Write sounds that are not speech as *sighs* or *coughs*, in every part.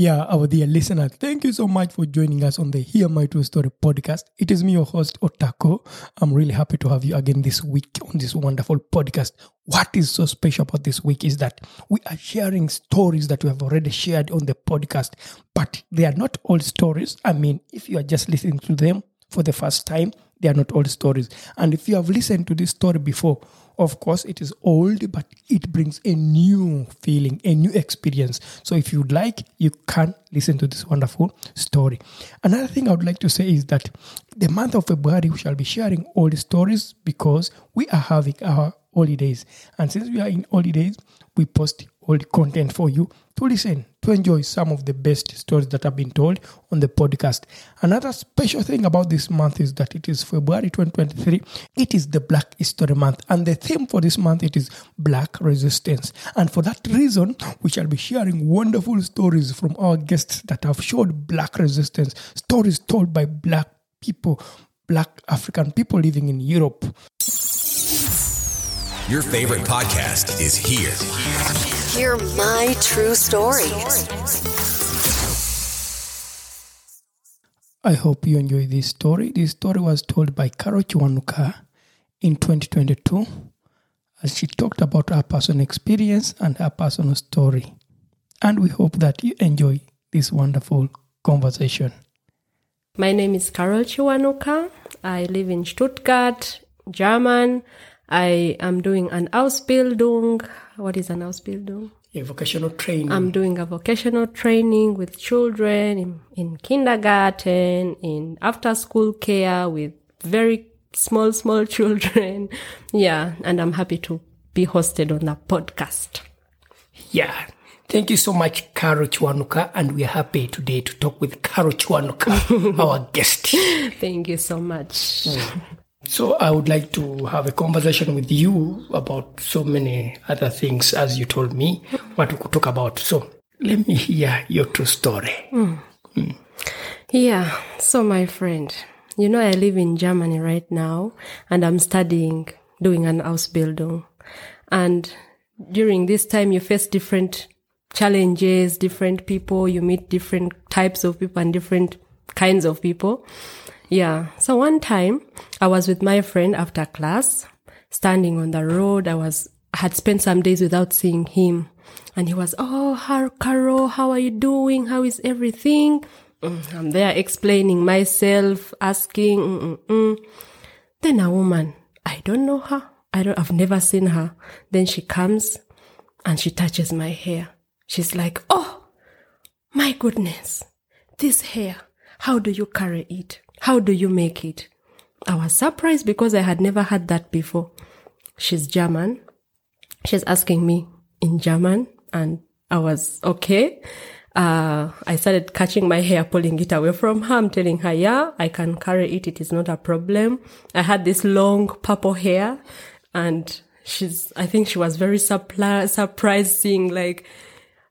Yeah, our dear listener, thank you so much for joining us on the Hear My True Story podcast. It is me, your host, Otako. I'm really happy to have you again this week on this wonderful podcast. What is so special about this week is that we are sharing stories that we have already shared on the podcast, but they are not all stories. I mean, if you are just listening to them for the first time, they are not all stories. And if you have listened to this story before, of course, it is old, but it brings a new feeling, a new experience. So, if you'd like, you can listen to this wonderful story. Another thing I would like to say is that the month of February, we shall be sharing old stories because we are having our holidays. And since we are in holidays, we post old content for you to listen, to enjoy some of the best stories that have been told on the podcast. Another special thing about this month is that it is February 2023. It is the Black History Month, and the theme for this month it is Black Resistance. And for that reason, we shall be sharing wonderful stories from our guests that have showed Black resistance, stories told by Black people, Black African people living in Europe. Your favorite podcast is here. Hear my true story. I hope you enjoy this story. This story was told by Carol Chiwanuka in 2022 as she talked about her personal experience and her personal story. And we hope that you enjoy this wonderful conversation. My name is Carol Chiwanuka. I live in Stuttgart, German. I am doing an Ausbildung. What is an Ausbildung? A vocational training. I'm doing a vocational training with children in, in kindergarten, in after school care with very small, small *laughs* children. yeah. And I'm happy to be hosted on the podcast. yeah. Thank you so much, Carol Chiwanuka. And we are happy today to talk with Carol Chiwanuka, *laughs* our guest. Thank you so much. So I would like to have a conversation with you about so many other things, as you told me, what we could talk about. So let me hear your true story. Hmm. Hmm. Yeah. So, my friend, you know, I live in Germany right now and I'm studying, doing an Ausbildung. And during this time, you face different challenges, different people, you meet different types of people and different kinds of people. Yeah. So one time I was with my friend after class, standing on the road. I was, had spent some days without seeing him. And he was, Oh, how, Caro, how are you doing? How is everything? Mm, I'm there explaining myself, asking, mm-mm-mm. Then a woman, I don't know her. I don't, I've never seen her. Then she comes and she touches my hair. She's like, Oh, my goodness, this hair. How do you carry it? How do you make it? I was surprised because I had never had that before. She's German. She's asking me in German and I was okay. Uh, I started catching my hair, pulling it away from her. I'm telling her, yeah, I can carry it. It is not a problem. I had this long purple hair and she's, I think she was very suppli- surprised seeing like,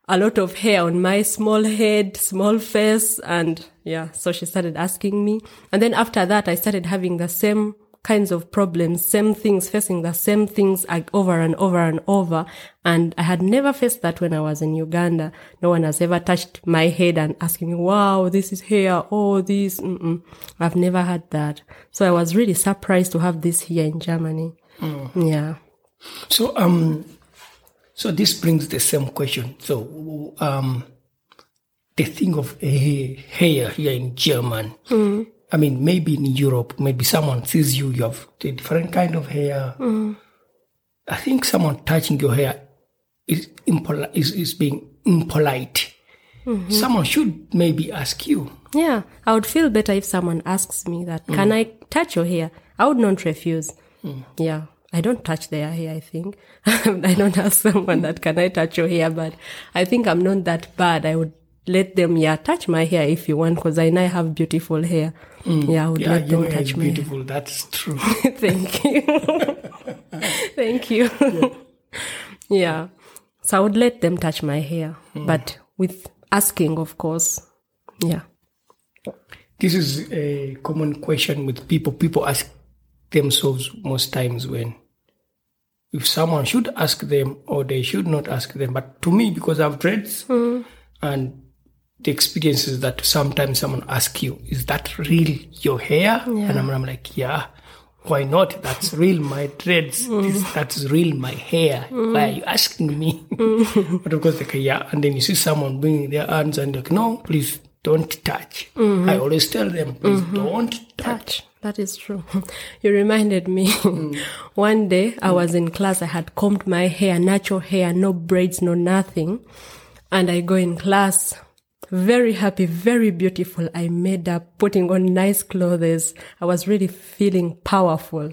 a lot of hair on my small head, small face. And yeah, so she started asking me. And then after that, I started having the same kinds of problems, same things, facing the same things like, over and over and over. And I had never faced that when I was in Uganda. No one has ever touched my head and asking me, wow, this is hair. Oh, this. Mm-mm. I've never had that. So I was really surprised to have this here in Germany. Yeah. So um, so this brings the same question. So um, the thing of eh, hair here in German. Mm. I mean, maybe in Europe, maybe someone sees you, you have a different kind of hair. Mm. I think someone touching your hair is impolite, is, is being impolite. Mm-hmm. Someone should maybe ask you. Yeah, I would feel better if someone asks me that, can mm. I touch your hair? I would not refuse. Yeah, I don't touch their hair, I think. *laughs* I don't ask someone that, can I touch your hair? But I think I'm not that bad. I would let them, yeah, touch my hair if you want, because I know I have beautiful hair. Mm. Yeah, I would Yeah, let them hair touch my hair. beautiful. That's true. *laughs* Thank you. *laughs* Thank you. Yeah. So I would let them touch my hair, mm. but with asking, of course. Yeah. This is a common question with people. People ask themselves most times when if someone should ask them or they should not ask them. But to me, because I've dreads hmm. and the experience is that sometimes someone asks you, "Is that real your hair?" And I'm, I'm like, "Yeah." Why not? That's real. My dreads. Hmm. This, that's real. My hair. Hmm. Why are you asking me? *laughs* but of course, like, yeah. And then you see someone bringing their hands and like, no, please don't touch. Mm-hmm. I always tell them, please mm-hmm. don't touch. touch. That is true. *laughs* You reminded me. Mm. *laughs* One day I was in class. I had combed my hair, natural hair, no braids, no nothing. And I go in class, very happy, very beautiful. I made up, putting on nice clothes. I was really feeling powerful.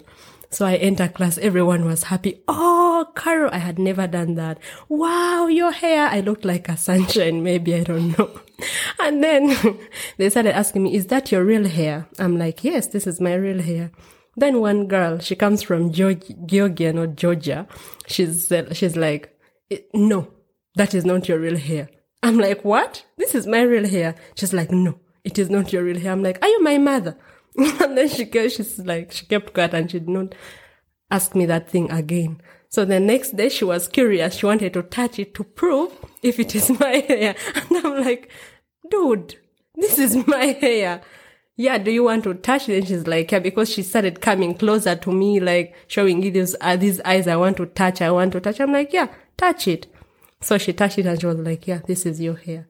So I enter class. Everyone was happy. Oh, Carol, I had never done that. Wow, your hair. I looked like a sunshine. Maybe I don't know. *laughs* *laughs* And then *laughs* they started asking me, is that your real hair? I'm like, yes, this is my real hair. Then one girl, she comes from Georg- Georgia, not Georgia. She's, uh, she's like, "Eh, no, that is not your real hair. I'm like, what? This is my real hair. She's like, no, it is not your real hair. I'm like, are you my mother? *laughs* and then she goes, she's like, she kept quiet and she did not ask me that thing again. So the next day she was curious. She wanted to touch it to prove if it is *laughs* my hair. And I'm like, dude, this is my hair. Yeah, do you want to touch it? And she's like, yeah, because she started coming closer to me, like showing me these, uh, these eyes. I want to touch. I want to touch. I'm like, yeah, touch it. So she touched it and she was like, yeah, this is your hair.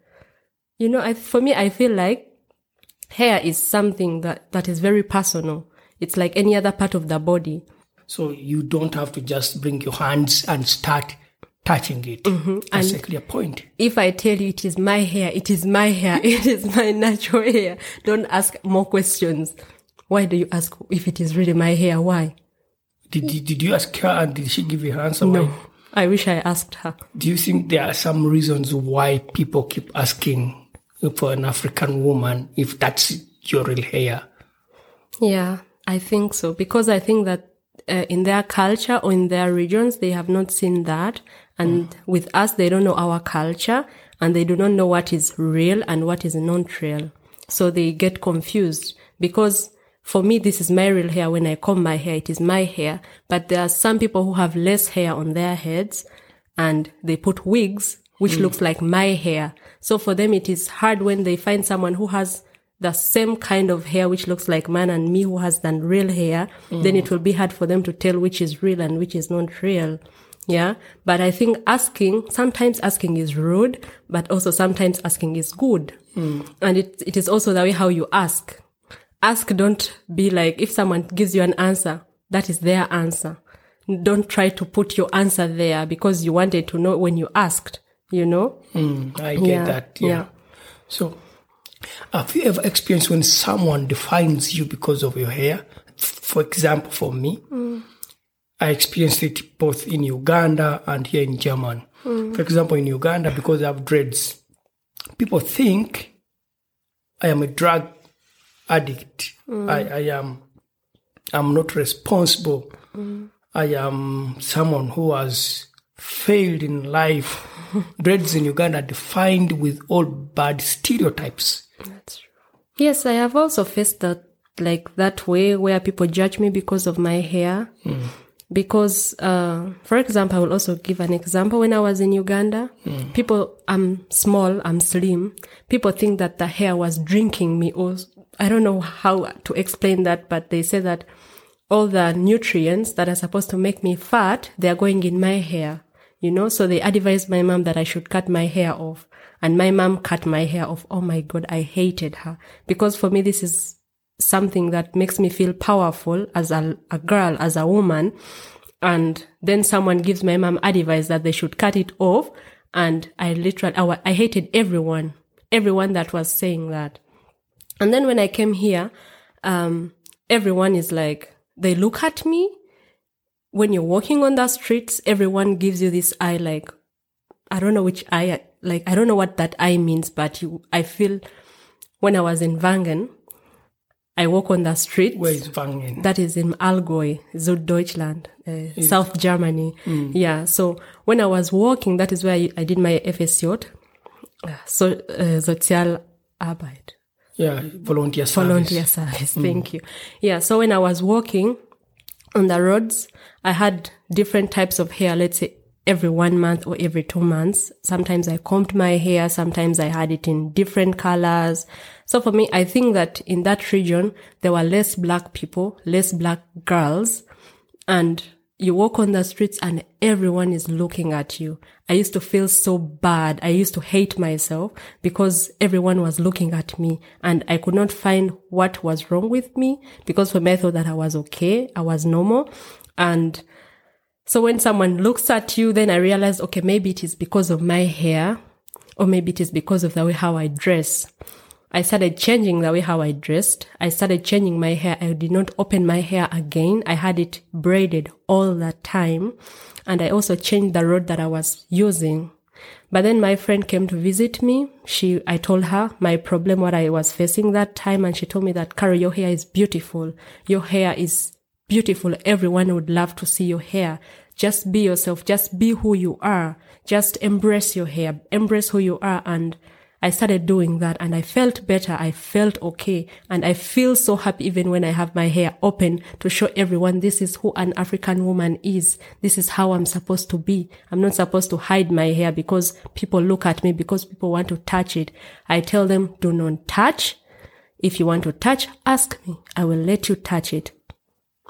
You know, I, for me, I feel like hair is something that, that is very personal. It's like any other part of the body. So you don't have to just bring your hands and start touching it. Mm-hmm. That's a clear point. If I tell you it is my hair, it is my hair, *laughs* it is my natural hair. Don't ask more questions. Why do you ask if it is really my hair? Why? Did, did, did you ask her and did she give you an answer? No. Why? I wish I asked her. Do you think there are some reasons why people keep asking for an African woman if that's your real hair? Yeah, I think so. Because I think that uh, in their culture or in their regions, they have not seen that. And with us, they don't know our culture and they do not know what is real and what is not real. So they get confused because for me, this is my real hair. When I comb my hair, it is my hair. But there are some people who have less hair on their heads and they put wigs, which looks like my hair. So for them, it is hard when they find someone who has the same kind of hair, which looks like mine and me who has done real hair. Then it will be hard for them to tell which is real and which is not real. Yeah. But I think asking, sometimes asking is rude, but also sometimes asking is good. And it, it is also the way how you ask. Ask, don't be like, if someone gives you an answer, that is their answer. Don't try to put your answer there because you wanted to know when you asked, you know? Mm, I get Yeah, that. Yeah. yeah. So, have you ever experienced when someone defines you because of your hair? For example, for me, I experienced it both in Uganda and here in Germany. For example, in Uganda, because I have dreads, people think I am a drug addict. I, I am I'm not responsible. I am someone who has failed in life. *laughs* Dreads in Uganda are defined with all bad stereotypes. Yes, I have also faced that like that way where people judge me because of my hair. Because, uh, for example, I will also give an example. When I was in Uganda, people, I'm small, I'm slim. People think that the hair was drinking me or I don't know how to explain that, but they say that all the nutrients that are supposed to make me fat, they are going in my hair, you know? So they advised my mom that I should cut my hair off. And my mom cut my hair off. Oh my God, I hated her. Because for me, this is something that makes me feel powerful as a, a girl, as a woman. And then someone gives my mom advice that they should cut it off. And I literally, I, I hated everyone, everyone that was saying that. And then when I came here, um, everyone is like, they look at me. When you're walking on the streets, everyone gives you this eye like, I don't know which eye, like, I don't know what that I means, but you, I feel when I was in Wangen, I walk on the street. Where is Wangen? That is in Allgäu, Süddeutschland, uh, South Germany. Yeah. So when I was walking, that is where I, I did my FSJ, uh, so, uh, Sozialarbeit Yeah, volunteer service. volunteer service. Thank you. Yeah. So when I was walking on the roads, I had different types of hair. Let's say every one month or every two months. Sometimes I combed my hair. Sometimes I had it in different colors. So for me, I think that in that region, there were less black people, less black girls, and you walk on the streets and everyone is looking at you. I used to feel so bad. I used to hate myself because everyone was looking at me and I could not find what was wrong with me because for me, I thought that I was okay. I was normal. And so when someone looks at you, then I realized, okay, maybe it is because of my hair or maybe it is because of the way how I dress. I started changing the way how I dressed. I started changing my hair. I did not open my hair again. I had it braided all the time. And I also changed the road that I was using. But then my friend came to visit me. She, I told her my problem, what I was facing that time. And she told me that, Carol, your hair is beautiful. Your hair is beautiful. Everyone would love to see your hair. Just be yourself. Just be who you are. Just embrace your hair. Embrace who you are. And I started doing that and I felt better. I felt okay. And I feel so happy even when I have my hair open to show everyone this is who an African woman is. This is how I'm supposed to be. I'm not supposed to hide my hair because people look at me, because people want to touch it. I tell them, do not touch. If you want to touch, ask me. I will let you touch it.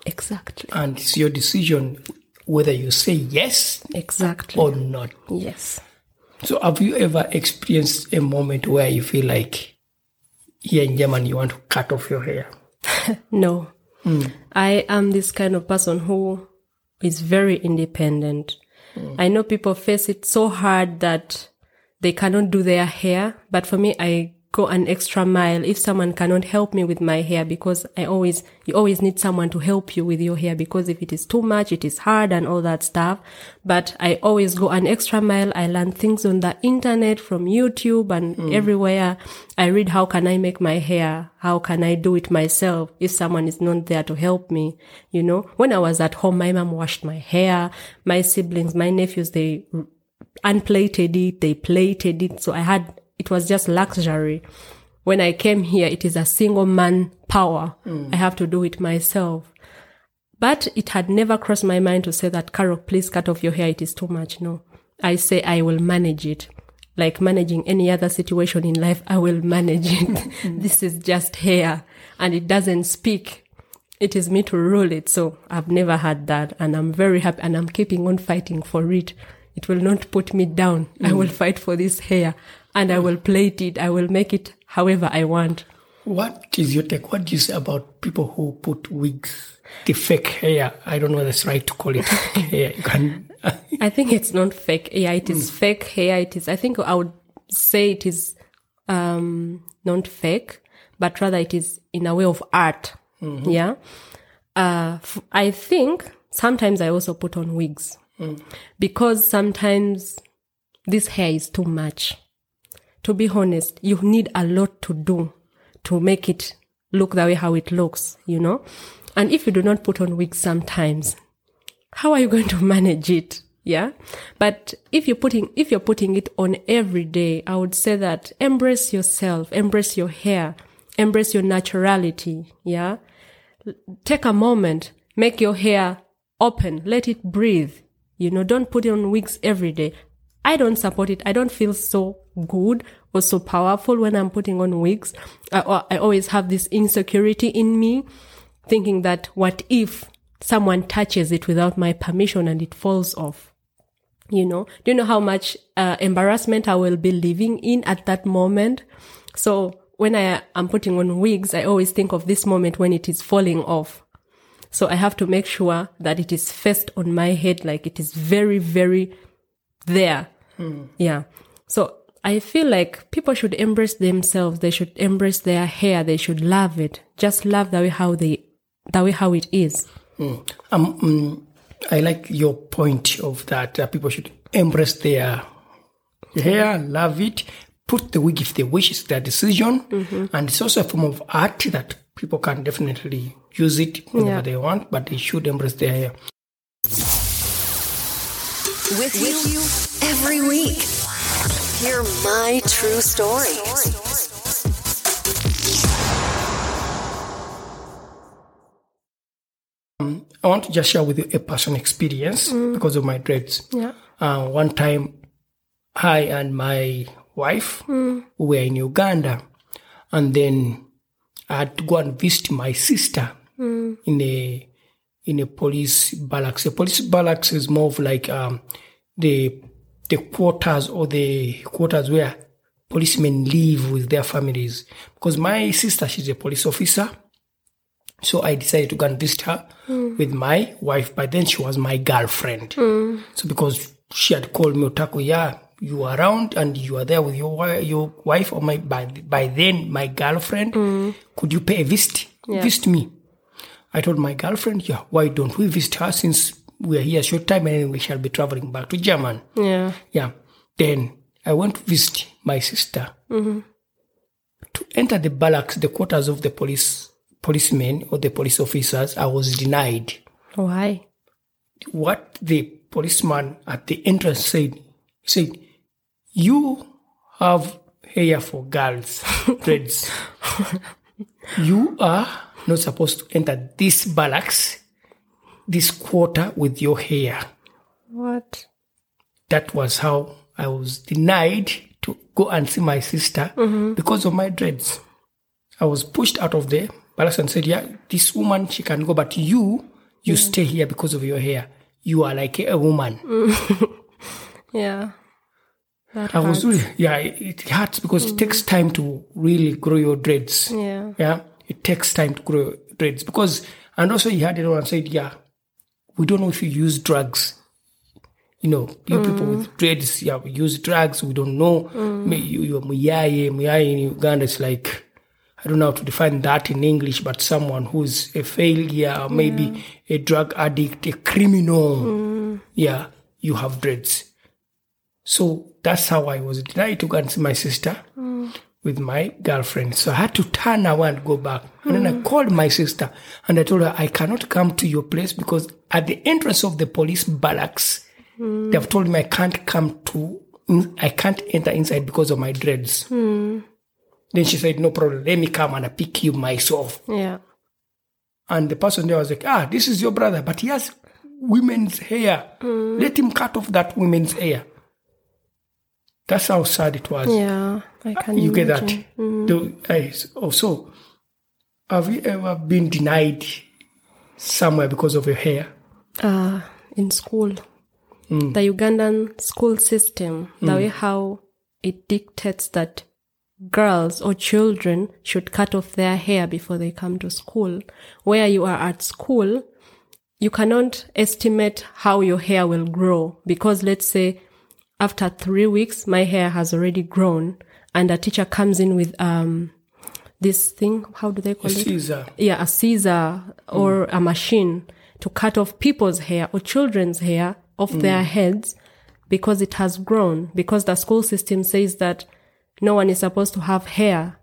Exactly. And it's your decision whether you say yes Exactly. or not. Yes. So have you ever experienced a moment where you feel like here in Germany you want to cut off your hair? *laughs* No. Hmm. I am this kind of person who is very independent. Hmm. I know people face it so hard that they cannot do their hair, but for me, I go an extra mile if someone cannot help me with my hair because I always, you always need someone to help you with your hair because if it is too much, it is hard and all that stuff. But I always go an extra mile. I learn things on the internet from YouTube and mm. everywhere. I read how can I make my hair? How can I do it myself if someone is not there to help me? You know, when I was at home, my mom washed my hair. My siblings, my nephews, they unplaited it, they plaited it. So I had, it was just luxury. When I came here, it is a single man power. Mm. I have to do it myself. But it had never crossed my mind to say that, Carol, please cut off your hair. It is too much. No. I say I will manage it. Like managing any other situation in life, I will manage it. *laughs* *laughs* this is just hair and it doesn't speak. It is me to rule it. So I've never had that and I'm very happy and I'm keeping on fighting for it. It will not put me down. I mm. will fight for this hair and I will plait it. I will make it however I want. What is your take? What do you say about people who put wigs, the fake hair? I don't know if that's right to call it fake *laughs* hair. Can, I think it's not fake. Yeah, it is fake hair. It is, I think I would say it is, um, not fake, but rather it is in a way of art. Yeah. Uh, f- I think sometimes I also put on wigs because sometimes this hair is too much. To be honest, you need a lot to do to make it look the way how it looks, you know? And if you do not put on wigs sometimes, how are you going to *laughs* manage it? Yeah. But if you're putting, if you're putting it on every day, I would say that embrace yourself, embrace your hair, embrace your naturality. Yeah. Take a moment, make your hair open, let it breathe. You know, don't put on wigs every day. I don't support it. I don't feel so good or so powerful when I'm putting on wigs. I, I always have this insecurity in me thinking that what if someone touches it without my permission and it falls off? You know, do you know how much uh, embarrassment I will be living in at that moment? So when I am putting on wigs, I always think of this moment when it is falling off. So I have to make sure that it is first on my head, like it is very, very there. Yeah. So I feel like people should embrace themselves. They should embrace their hair. They should love it. Just love the way how they, the way how it is. Um, mm, I like your point of that. Uh, people should embrace their hair, love it, put the wig if they wish. It's their decision, and it's also a form of art that people can definitely use it whenever Yeah. they want. But they should embrace their hair. With you every week. Hear my true story. Um, I want to just share with you a personal experience mm. because of my dreads. Yeah. Uh, one time, I and my wife mm. we were in Uganda, and then I had to go and visit my sister mm. in a in a police barracks. A police barracks is more of like um, the the quarters or the quarters where policemen live with their families. Because my sister, she's a police officer. So I decided to go and visit her hmm. with my wife. By then she was my girlfriend. Hmm. So because she had called me, Otako, yeah, you are around and you are there with your your wife or my by by then my girlfriend. Hmm. Could you pay a visit? Visit me. I told my girlfriend, yeah, why don't we visit her since we are here a short time and we shall be traveling back to German. Yeah. Yeah. Then I went to visit my sister. Mm-hmm. To enter the barracks, the quarters of the police policemen or the police officers, I was denied. Why? What the policeman at the entrance said, he said, You have hair for girls, *laughs* dreads. *laughs* you are not supposed to enter this barracks, this quarter with your hair What? that was how I was denied to go and see my sister mm-hmm. because of my dreads. I was pushed out of the palace and said, Yeah, this woman, she can go, but you, you stay here because of your hair. You are like a woman. *laughs* Yeah. That I was really, yeah, it, it hurts because it takes mm. time to really grow your dreads. Yeah. Yeah, it takes time to grow dreads because, and also he had everyone said, yeah, we don't know if you use drugs. You know, you people with dreads, yeah, we use drugs. We don't know. May- You, you're muyaye, muyaye in Uganda. It's like I don't know how to define that in English, but someone who's a failure, maybe a drug addict, a criminal. Yeah, you have dreads. So that's how I was denied to go and see my sister mm. With my girlfriend. So I had to turn away and go back. And then I mm. called my sister and I told her, I cannot come to your place because at the entrance of the police barracks, mm. they've told me I can't come to, I can't enter inside because of my dreads. Mm. Then she said, No problem, let me come and I pick you myself. Yeah. And the person there was like, Ah, this is your brother, but he has women's hair. Let him cut off that women's hair. That's how sad it was. Yeah. I ah, can You get that? imagine. Mm. Do- I- Also, oh, have you ever been denied somewhere because of your hair? uh, in school. Mm. The Ugandan school system, the mm. way how it dictates that girls or children should cut off their hair before they come to school. Where you are at school, you cannot estimate how your hair will grow because let's say after three weeks, my hair has already grown and a teacher comes in with, um, this thing, how do they call it? Caesar. yeah, a scissor or a machine to cut off people's hair or children's hair off their heads because it has grown, because the school system says that no one is supposed to have hair.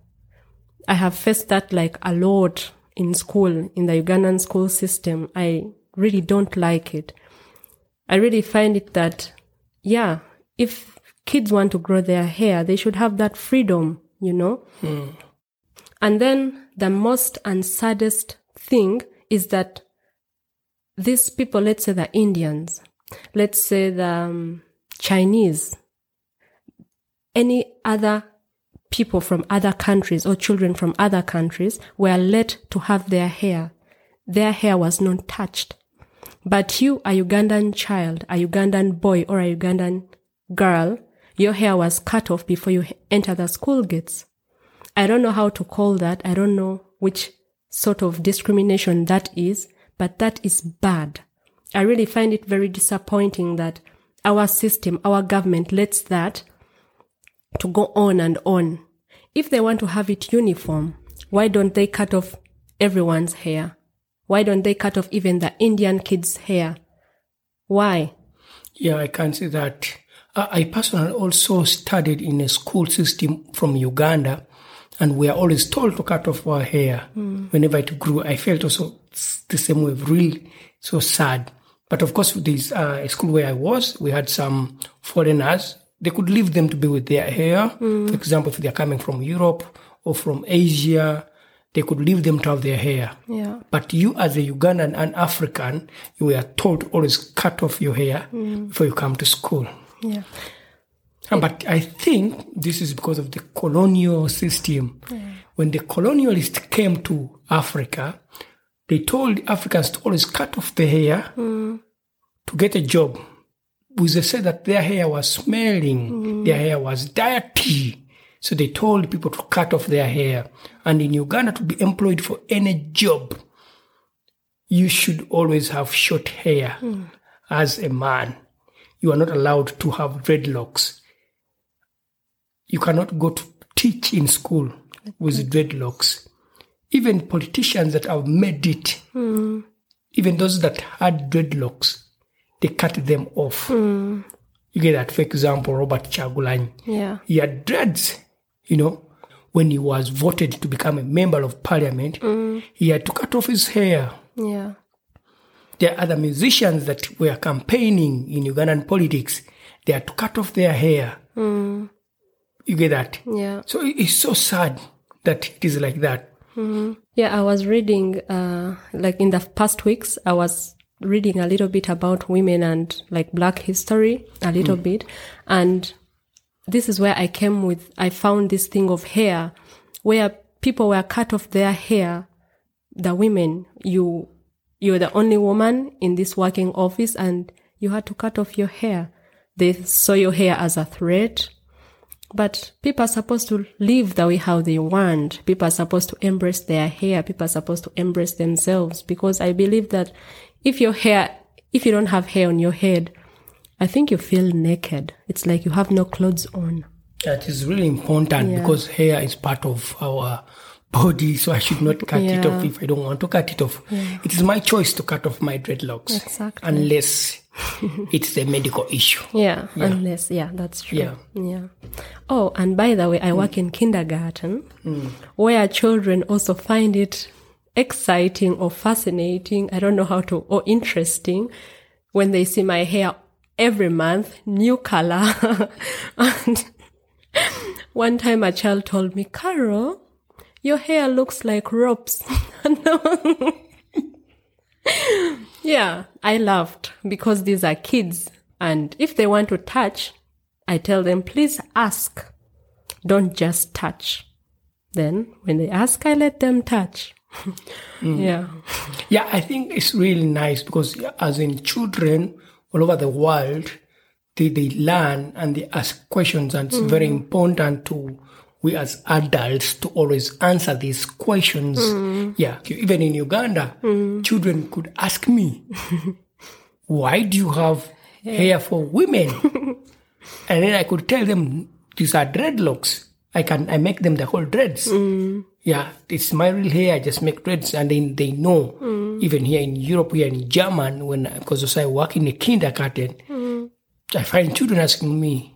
I have faced that like a lot in school, in the Ugandan school system. I really don't like it. I really find it that, yeah, if kids want to grow their hair, they should have that freedom, you know? And then the most and saddest thing is that these people, let's say the Indians, let's say the um, Chinese, any other people from other countries or children from other countries were let to have their hair. Their hair was not touched. But you, a Ugandan child, a Ugandan boy or a Ugandan girl, your hair was cut off before you enter the school gates. I don't know how to call that. I don't know which sort of discrimination that is, but that is bad. I really find it very disappointing that our system, our government lets that to go on and on. If they want to have it uniform, why don't they cut off everyone's hair? Why don't they cut off even the Indian kids' hair? Why? Yeah, I can see that. I personally also studied in a school system from Uganda, and we are always told to cut off our hair hmm. whenever it grew. I felt also the same way, really so sad. But of course, this uh, school where I was, we had some foreigners. They could leave them to be with their hair. Hmm. For example, if they're coming from Europe or from Asia, they could leave them to have their hair. Yeah. But you, as a Ugandan and African, you were told always cut off your hair hmm. before you come to school. Yeah. Uh, But I think this is because of the colonial system. When the colonialists came to Africa, they told Africans to always cut off the hair mm. to get a job. Because they said that their hair was smelling, mm. their hair was dirty. So they told people to cut off their hair. And in Uganda, to be employed for any job, you should always have short hair mm. as a man. You are not allowed to have dreadlocks. You cannot go to teach in school with dreadlocks. Even politicians that have made it, hmm. even those that had dreadlocks, they cut them off. Hmm. You get that, for example, Robert Kyagulanyi. Yeah. He had dreads, you know, when he was voted to become a member of parliament, hmm. he had to cut off his hair. Yeah. There are other musicians that were campaigning in Ugandan politics. They had to cut off their hair. Mm. You get that? Yeah. So it's so sad that it is like that. Mm-hmm. Yeah, I was reading, uh, like in the past weeks, I was reading a little bit about women and like black history, a little mm. bit. And this is where I came with, I found this thing of hair, where people were cut off their hair. The women, you, you're the only woman in this working office and you had to cut off your hair. They saw your hair as a threat. But people are supposed to live the way how they want. People are supposed to embrace their hair. People are supposed to embrace themselves because I believe that if your hair, if you don't have hair on your head, I think you feel naked. It's like you have no clothes on. That is really important Yeah. because hair is part of our body, so I should not cut it off if I don't want to cut it off. It is my choice to cut off my dreadlocks. Exactly. Unless *laughs* it's a medical issue. Yeah, unless, yeah, that's true. Yeah. Yeah. Oh, and by the way, I work in kindergarten mm. where children also find it exciting or fascinating. I don't know how to, or interesting when they see my hair every month, new color. *laughs* and one time a child told me, Carol, your hair looks like ropes. *laughs* Yeah, I laughed because these are kids. And if they want to touch, I tell them, please ask. Don't just touch. Then when they ask, I let them touch. *laughs* Mm. Yeah. Yeah, I think it's really nice because as in children all over the world, they, they learn and they ask questions and it's very mm. important to we as adults to always answer these questions. Mm. Yeah. Even in Uganda, mm. children could ask me, *laughs* why do you have hair for women? *laughs* and then I could tell them these are dreadlocks. I can I make them the whole dreads. Mm. Yeah, it's my real hair. I just make dreads, and then they know. Even here in Europe, we are in German. When because I work in a kindergarten, I find children asking me,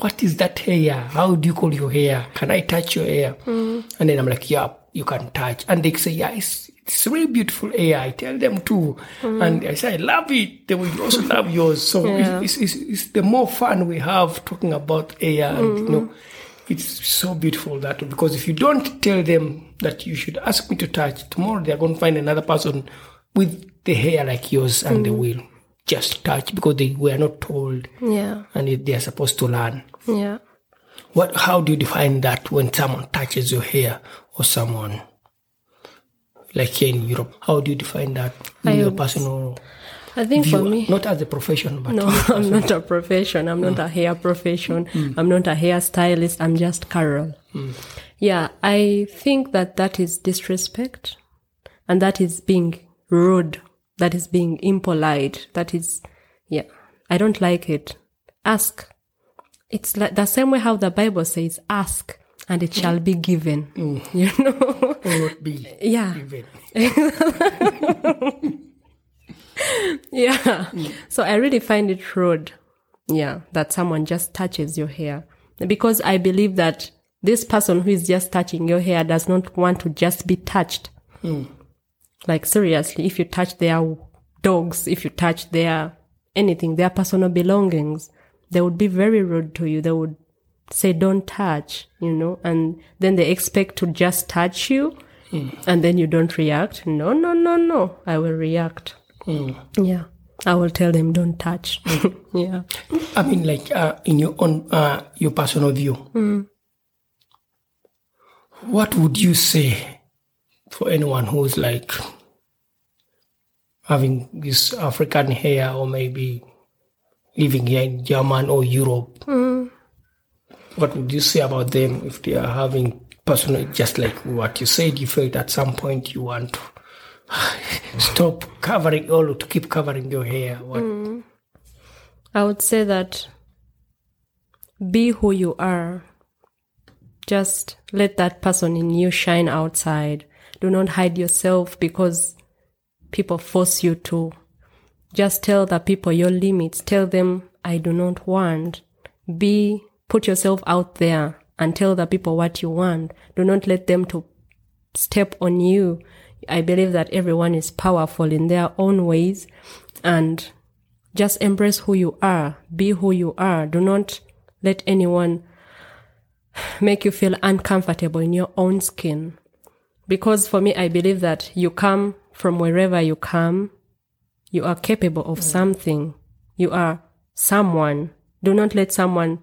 "What is that hair? How do you call your hair? Can I touch your hair?" And then I'm like, "Yeah, you can touch." And they say, "Yeah, it's, it's really beautiful hair. I tell them too, and I say I love it. They will also love yours. So Yeah. it's, it's, it's, it's the more fun we have talking about hair, and you know, mm-hmm. it's so beautiful that because if you don't tell them that you should ask me to touch tomorrow, they are going to find another person with the hair like yours, and they mm. will just touch because they were not told, Yeah. and they are supposed to learn. Yeah. What? How do you define that when someone touches your hair or someone like here in Europe? How do you define that in I your personal I think view? for me, not as a profession, but no, *laughs* I'm not a profession. I'm not mm. a hair profession. Mm. I'm not a hairstylist. I'm just Carol. Mm. Yeah, I think that that is disrespect and that is being rude. That is being impolite. That is, yeah, I don't like it. Ask. It's like the same way how the Bible says, ask and it shall be given. Mm. *laughs* You know? Or not be yeah. even. *laughs* Yeah. Mm. So I really find it rude. Yeah. That someone just touches your hair. Because I believe that this person who is just touching your hair does not want to just be touched. Mm. Like seriously, if you touch their dogs, if you touch their anything, their personal belongings, they would be very rude to you. They would say, don't touch, you know, and then they expect to just touch you and then you don't react. No, no, no, no. I will react. Yeah. I will tell them don't touch. *laughs* yeah. I mean, like uh, in your own uh, your personal view, what would you say for anyone who's like having this African hair or maybe living here in German or Europe? What would you say about them if they are having personal, just like what you said, you felt at some point you want to *sighs* stop covering all to keep covering your hair? What? Mm. I would say that be who you are. Just let that person in you shine outside. Do not hide yourself because people force you to. Just tell the people your limits. Tell them, I do not want. Be, put yourself out there and tell the people what you want. Do not let them to step on you. I believe that everyone is powerful in their own ways and just embrace who you are. Be who you are. Do not let anyone make you feel uncomfortable in your own skin. Because for me, I believe that you come from wherever you come, you are capable of something. You are someone. Do not let someone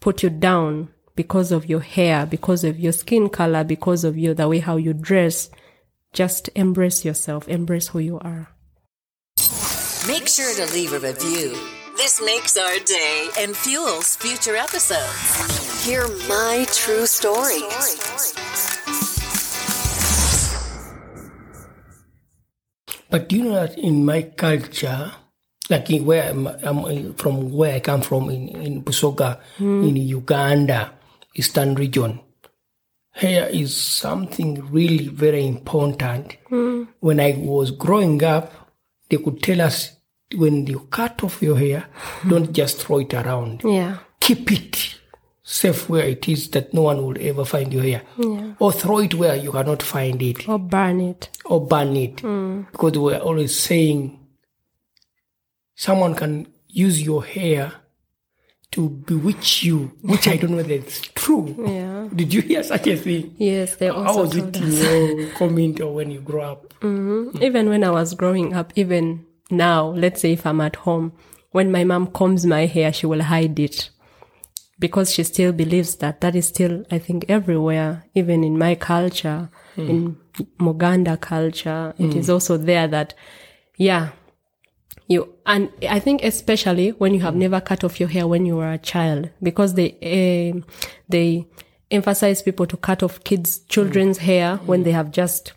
put you down because of your hair, because of your skin color, because of your, the way how you dress. Just embrace yourself. Embrace who you are. Make sure to leave a review. This makes our day and fuels future episodes. Hear my true story. But you know that in my culture, like where I'm, I'm from, where I come from in, in Busoga, hmm. in Uganda, Eastern region, hair is something really very important. Hmm. When I was growing up, they could tell us when you cut off your hair, *laughs* don't just throw it around. Yeah. Keep it safe where it is that no one will ever find your hair. Or throw it where you cannot find it Or burn it. or burn it hmm. because we're always saying someone can use your hair to bewitch you, which I don't know that it's true. Yeah. Did you hear such a thing? Yes, they How also was told it your *laughs* comment or when you grow up? Mm-hmm. even when I was growing up, even now, let's say if I'm at home, when my mom combs my hair, she will hide it because she still believes that. That is still, I think, everywhere, even in my culture, hmm. in Muganda culture, it is hmm. also there that, yeah, you, and I think especially when you have hmm. never cut off your hair when you were a child, because they, um they emphasize people to cut off kids, children's hair when they have just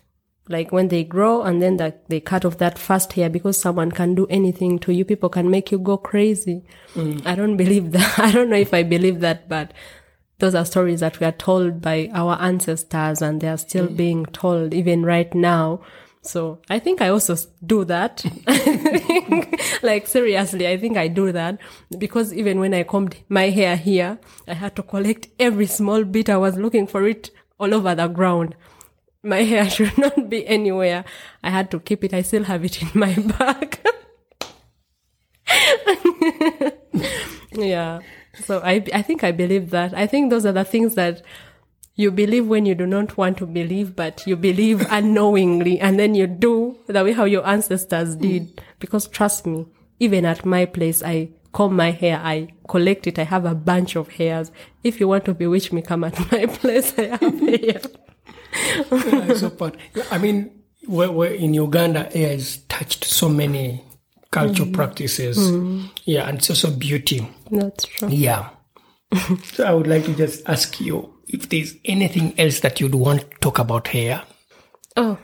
like when they grow and then that they cut off that first hair because someone can do anything to you. People can make you go crazy. Mm. I don't believe that. *laughs* I don't know if i believe that but those are stories that we are told by our ancestors and they are still mm. being told even right now. So i think i also do that. *laughs* Like seriously i think i do that because even when i combed my hair here i had to collect every small bit. I was looking for it all over the ground my hair *laughs* should not be anywhere. I had to keep it. I still have it in my *laughs* bag. yeah. So I I think I believe that. I think those are the things that you believe when you do not want to believe, but you believe *laughs* unknowingly, and then you do the way how your ancestors did. Because trust me, even at my place, I comb my hair, I collect it, I have a bunch of hairs. If you want to bewitch me, come at my place, I have hair. Yeah, so part. I mean, where, where in Uganda, hair is touched so many cultural mm. practices. Mm. Yeah, and it's also beauty. That's true. Yeah. so I would like to just ask you if there's anything else that you'd want to talk about here. Oh.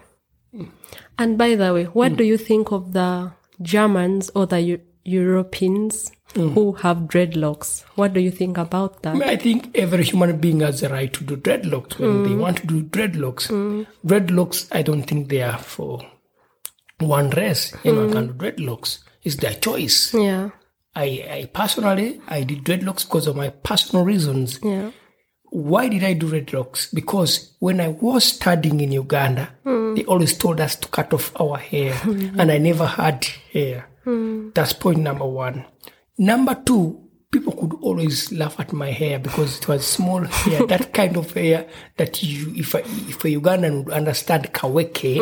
Mm. And by the way, what do you think of the Germans or the Eu- Europeans mm. who have dreadlocks? What do you think about that? I think every human being has the right to do dreadlocks when they mm. want to do dreadlocks. Mm. Dreadlocks, I don't think they are for one race. Anyone can do dreadlocks. It's their choice. Yeah. I, I personally, I did dreadlocks because of my personal reasons. Yeah. Why did I do dreadlocks? Because when I was studying in Uganda, they always told us to cut off our hair, *laughs* and I never had hair. Hmm. That's point number one. Number two, people could always laugh at my hair because it was small hair, *laughs* that kind of hair that you, if a, if a Ugandan would understand kaweke,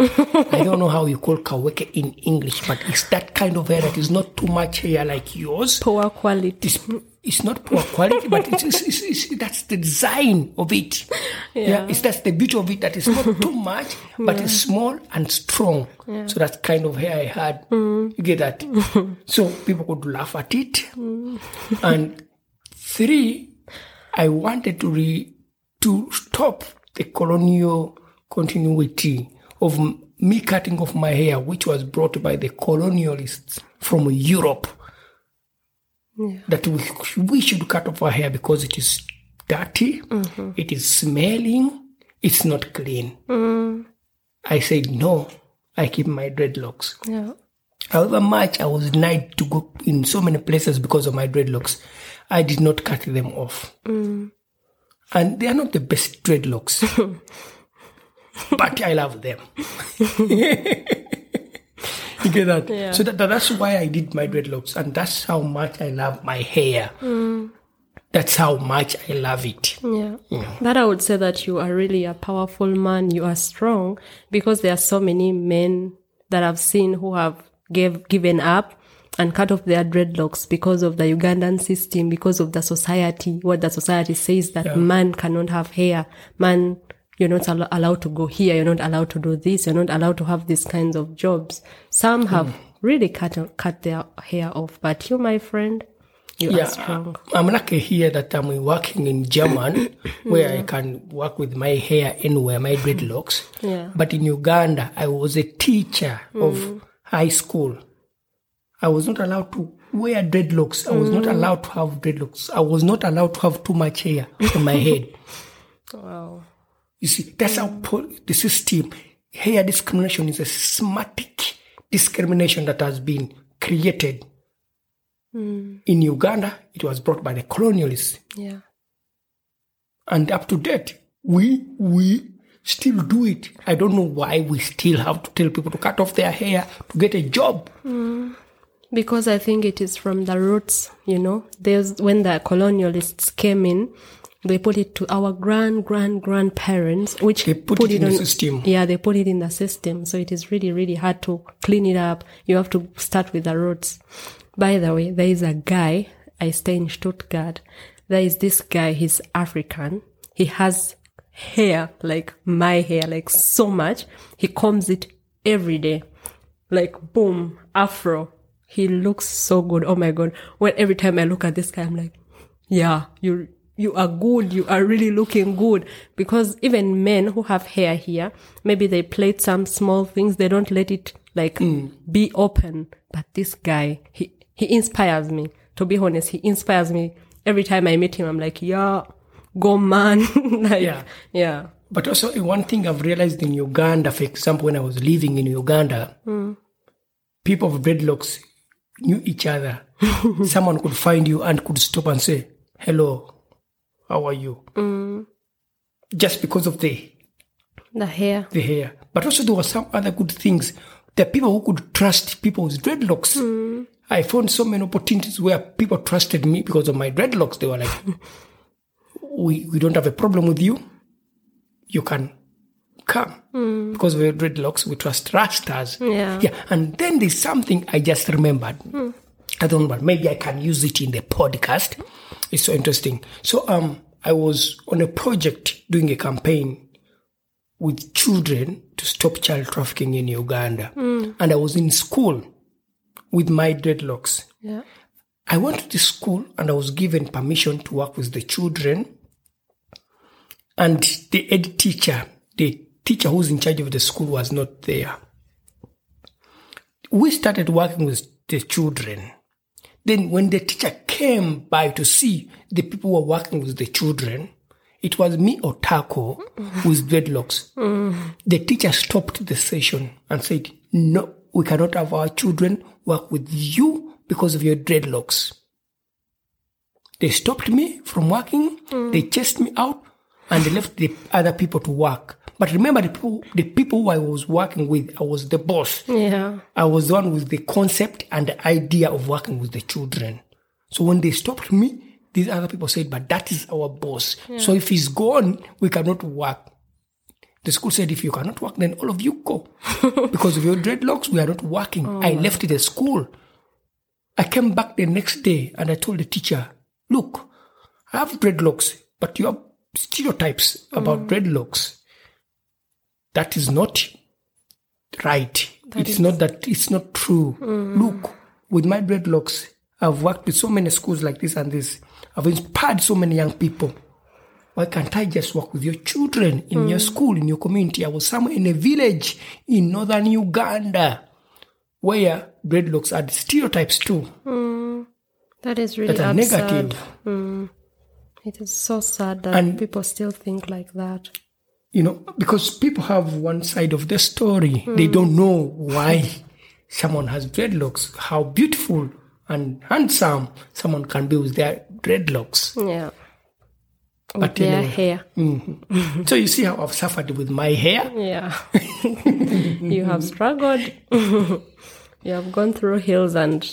*laughs* I don't know how you call kaweke in English, but it's that kind of hair that is not too much hair like yours. Poor quality. It's, it's not poor quality, but it's, it's, it's, that's the design of it. Yeah. it's that's the beauty of it that it's not *laughs* too much, but it's small and strong. So that's kind of hair I had. Mm. You get that? *laughs* so people could laugh at it. Mm. And three, I wanted to re, to stop the colonial continuity of m- me cutting off my hair, which was brought by the colonialists from Europe that we, we should cut off our hair because it is dirty, mm-hmm. it is smelling, it's not clean. Mm. I said, no, I keep my dreadlocks. Yeah. However much I was denied to go in so many places because of my dreadlocks, I did not cut them off. Mm. And they are not the best dreadlocks, *laughs* but I love them. *laughs* you get that? *laughs* Yeah. So that, that's why I did my dreadlocks, and that's how much I love my hair. Mm. That's how much I love it. Yeah. That I would say that you are really a powerful man. You are strong because there are so many men that I've seen who have gave, given up and cut off their dreadlocks because of the Ugandan system, because of the society, what the society says that man cannot have hair. Man, you're not al- allowed to go here. You're not allowed to do this. You're not allowed to have these kinds of jobs. Some have really cut, cut their hair off, but you, my friend, you are strong. I'm lucky here that I'm working in German, *coughs* where I can work with my hair anywhere, my dreadlocks. Yeah. But in Uganda, I was a teacher of mm. high school. I was not allowed to wear dreadlocks. I was not mm. allowed to have dreadlocks. I was not allowed to have too much hair on my head. *laughs* Wow. You see, that's how mm. po- the system, hair discrimination is a systematic discrimination that has been created. Mm. In Uganda, it was brought by the colonialists. Yeah. And up to date, we, we still do it. I don't know why we still have to tell people to cut off their hair to get a job. Mm. Because I think it is from the roots, you know. There's when the colonialists came in, they put it to our grand grand grandparents, which They put it in the system. Yeah, they put it in the system. So it is really, really hard to clean it up. You have to start with the roots. By the way, there is a guy, I stay in Stuttgart. There is this guy, he's African. He has hair, like my hair, like so much. He combs it every day. Like boom, afro. He looks so good. Oh my god. When every time I look at this guy, I'm like, yeah, you you are good. You are really looking good. Because even men who have hair here, maybe they plait some small things. They don't let it like hmm. be open. But this guy, he he inspires me. To be honest, he inspires me every time I meet him. I'm like, yeah, go man. *laughs* like, Yeah. yeah, But also, one thing I've realized in Uganda, for example, when I was living in Uganda, hmm. people of dreadlocks knew each other. *laughs* Someone could find you and could stop and say, Hello, how are you? Mm. Just because of the The hair. the hair. But also there were some other good things. There are people who could trust people with dreadlocks. Mm. I found so many opportunities where people trusted me because of my dreadlocks. They were like, *laughs* we, we don't have a problem with you. You can come. Mm. Because of your dreadlocks, we trust rastas. Yeah. Yeah. And then there's something I just remembered. I don't know, but maybe I can use it in the podcast. It's so interesting. So um I was on a project doing a campaign with children to stop child trafficking in Uganda. And I was in school with my dreadlocks. Yeah. I went to the school and I was given permission to work with the children. And the ed teacher, the teacher who's in charge of the school was not there. We started working with the children. Then when the teacher came by to see the people were working with the children, it was me or Taco with dreadlocks. The teacher stopped the session and said, No, we cannot have our children work with you because of your dreadlocks. They stopped me from working, they chased me out, and they left the other people to work. But remember, the people, the people who I was working with, I was the boss. Yeah. I was the one with the concept and the idea of working with the children. So when they stopped me, these other people said, but that is our boss. So if he's gone, we cannot work. The school said, if you cannot work, then all of you go. *laughs* because of your dreadlocks, we are not working. Oh. I left the school. I came back the next day and I told the teacher, look, I have dreadlocks, but you have stereotypes about mm. dreadlocks. That is not right. it's not that it's not true. Mm. Look, with my dreadlocks, I've worked with so many schools like this and this. I've inspired so many young people. Why can't I just work with your children in your mm. school, in your community? I was somewhere in a village in northern Uganda where dreadlocks are stereotypes too. That is really That are absurd. negative. Mm. It is so sad that And- people still think like that. you know, because people have one side of the story. They don't know why someone has dreadlocks, how beautiful and handsome someone can be with their dreadlocks. Yeah. With But their anyway. hair. *laughs* so you see how I've suffered with my hair. Yeah. *laughs* you have struggled. *laughs* you have gone through hills and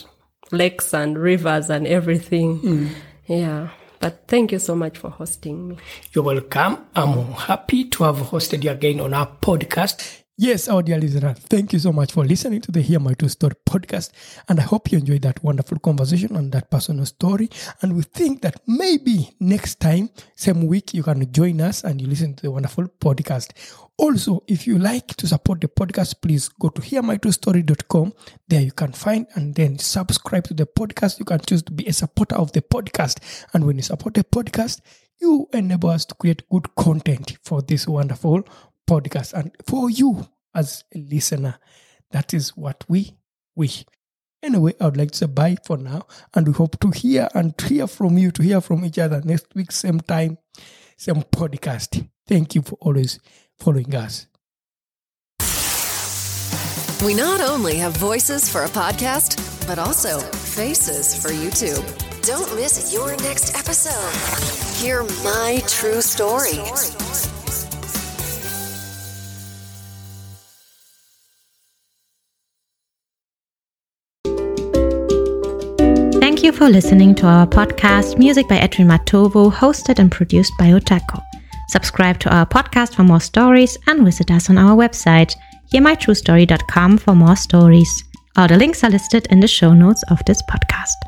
lakes and rivers and everything. Yeah. But thank you so much for hosting me. You're welcome. I'm happy to have hosted you again on our podcast. Yes, our dear listener, thank you so much for listening to the Hear My True Story podcast. And I hope you enjoyed that wonderful conversation and that personal story. And we think that maybe next time, same week, you can join us and you listen to the wonderful podcast. Also, if you like to support the podcast, please go to hearmytruestory.com. There you can find and then subscribe to the podcast. You can choose to be a supporter of the podcast. And when you support the podcast, you enable us to create good content for this wonderful podcast and for you as a listener. That is what we wish. Anyway, I would like to say bye for now, and we hope to hear and hear from you, to hear from each other next week, same time, same podcast. Thank you for always following us. We not only have voices for a podcast, but also faces for YouTube. Don't miss your next episode. Hear my true story. For listening to our podcast, Music by Edwin Matovu, hosted and produced by Otako. Subscribe to our podcast for more stories and visit us on our website, hearmytruestory.com for more stories. All the links are listed in the show notes of this podcast.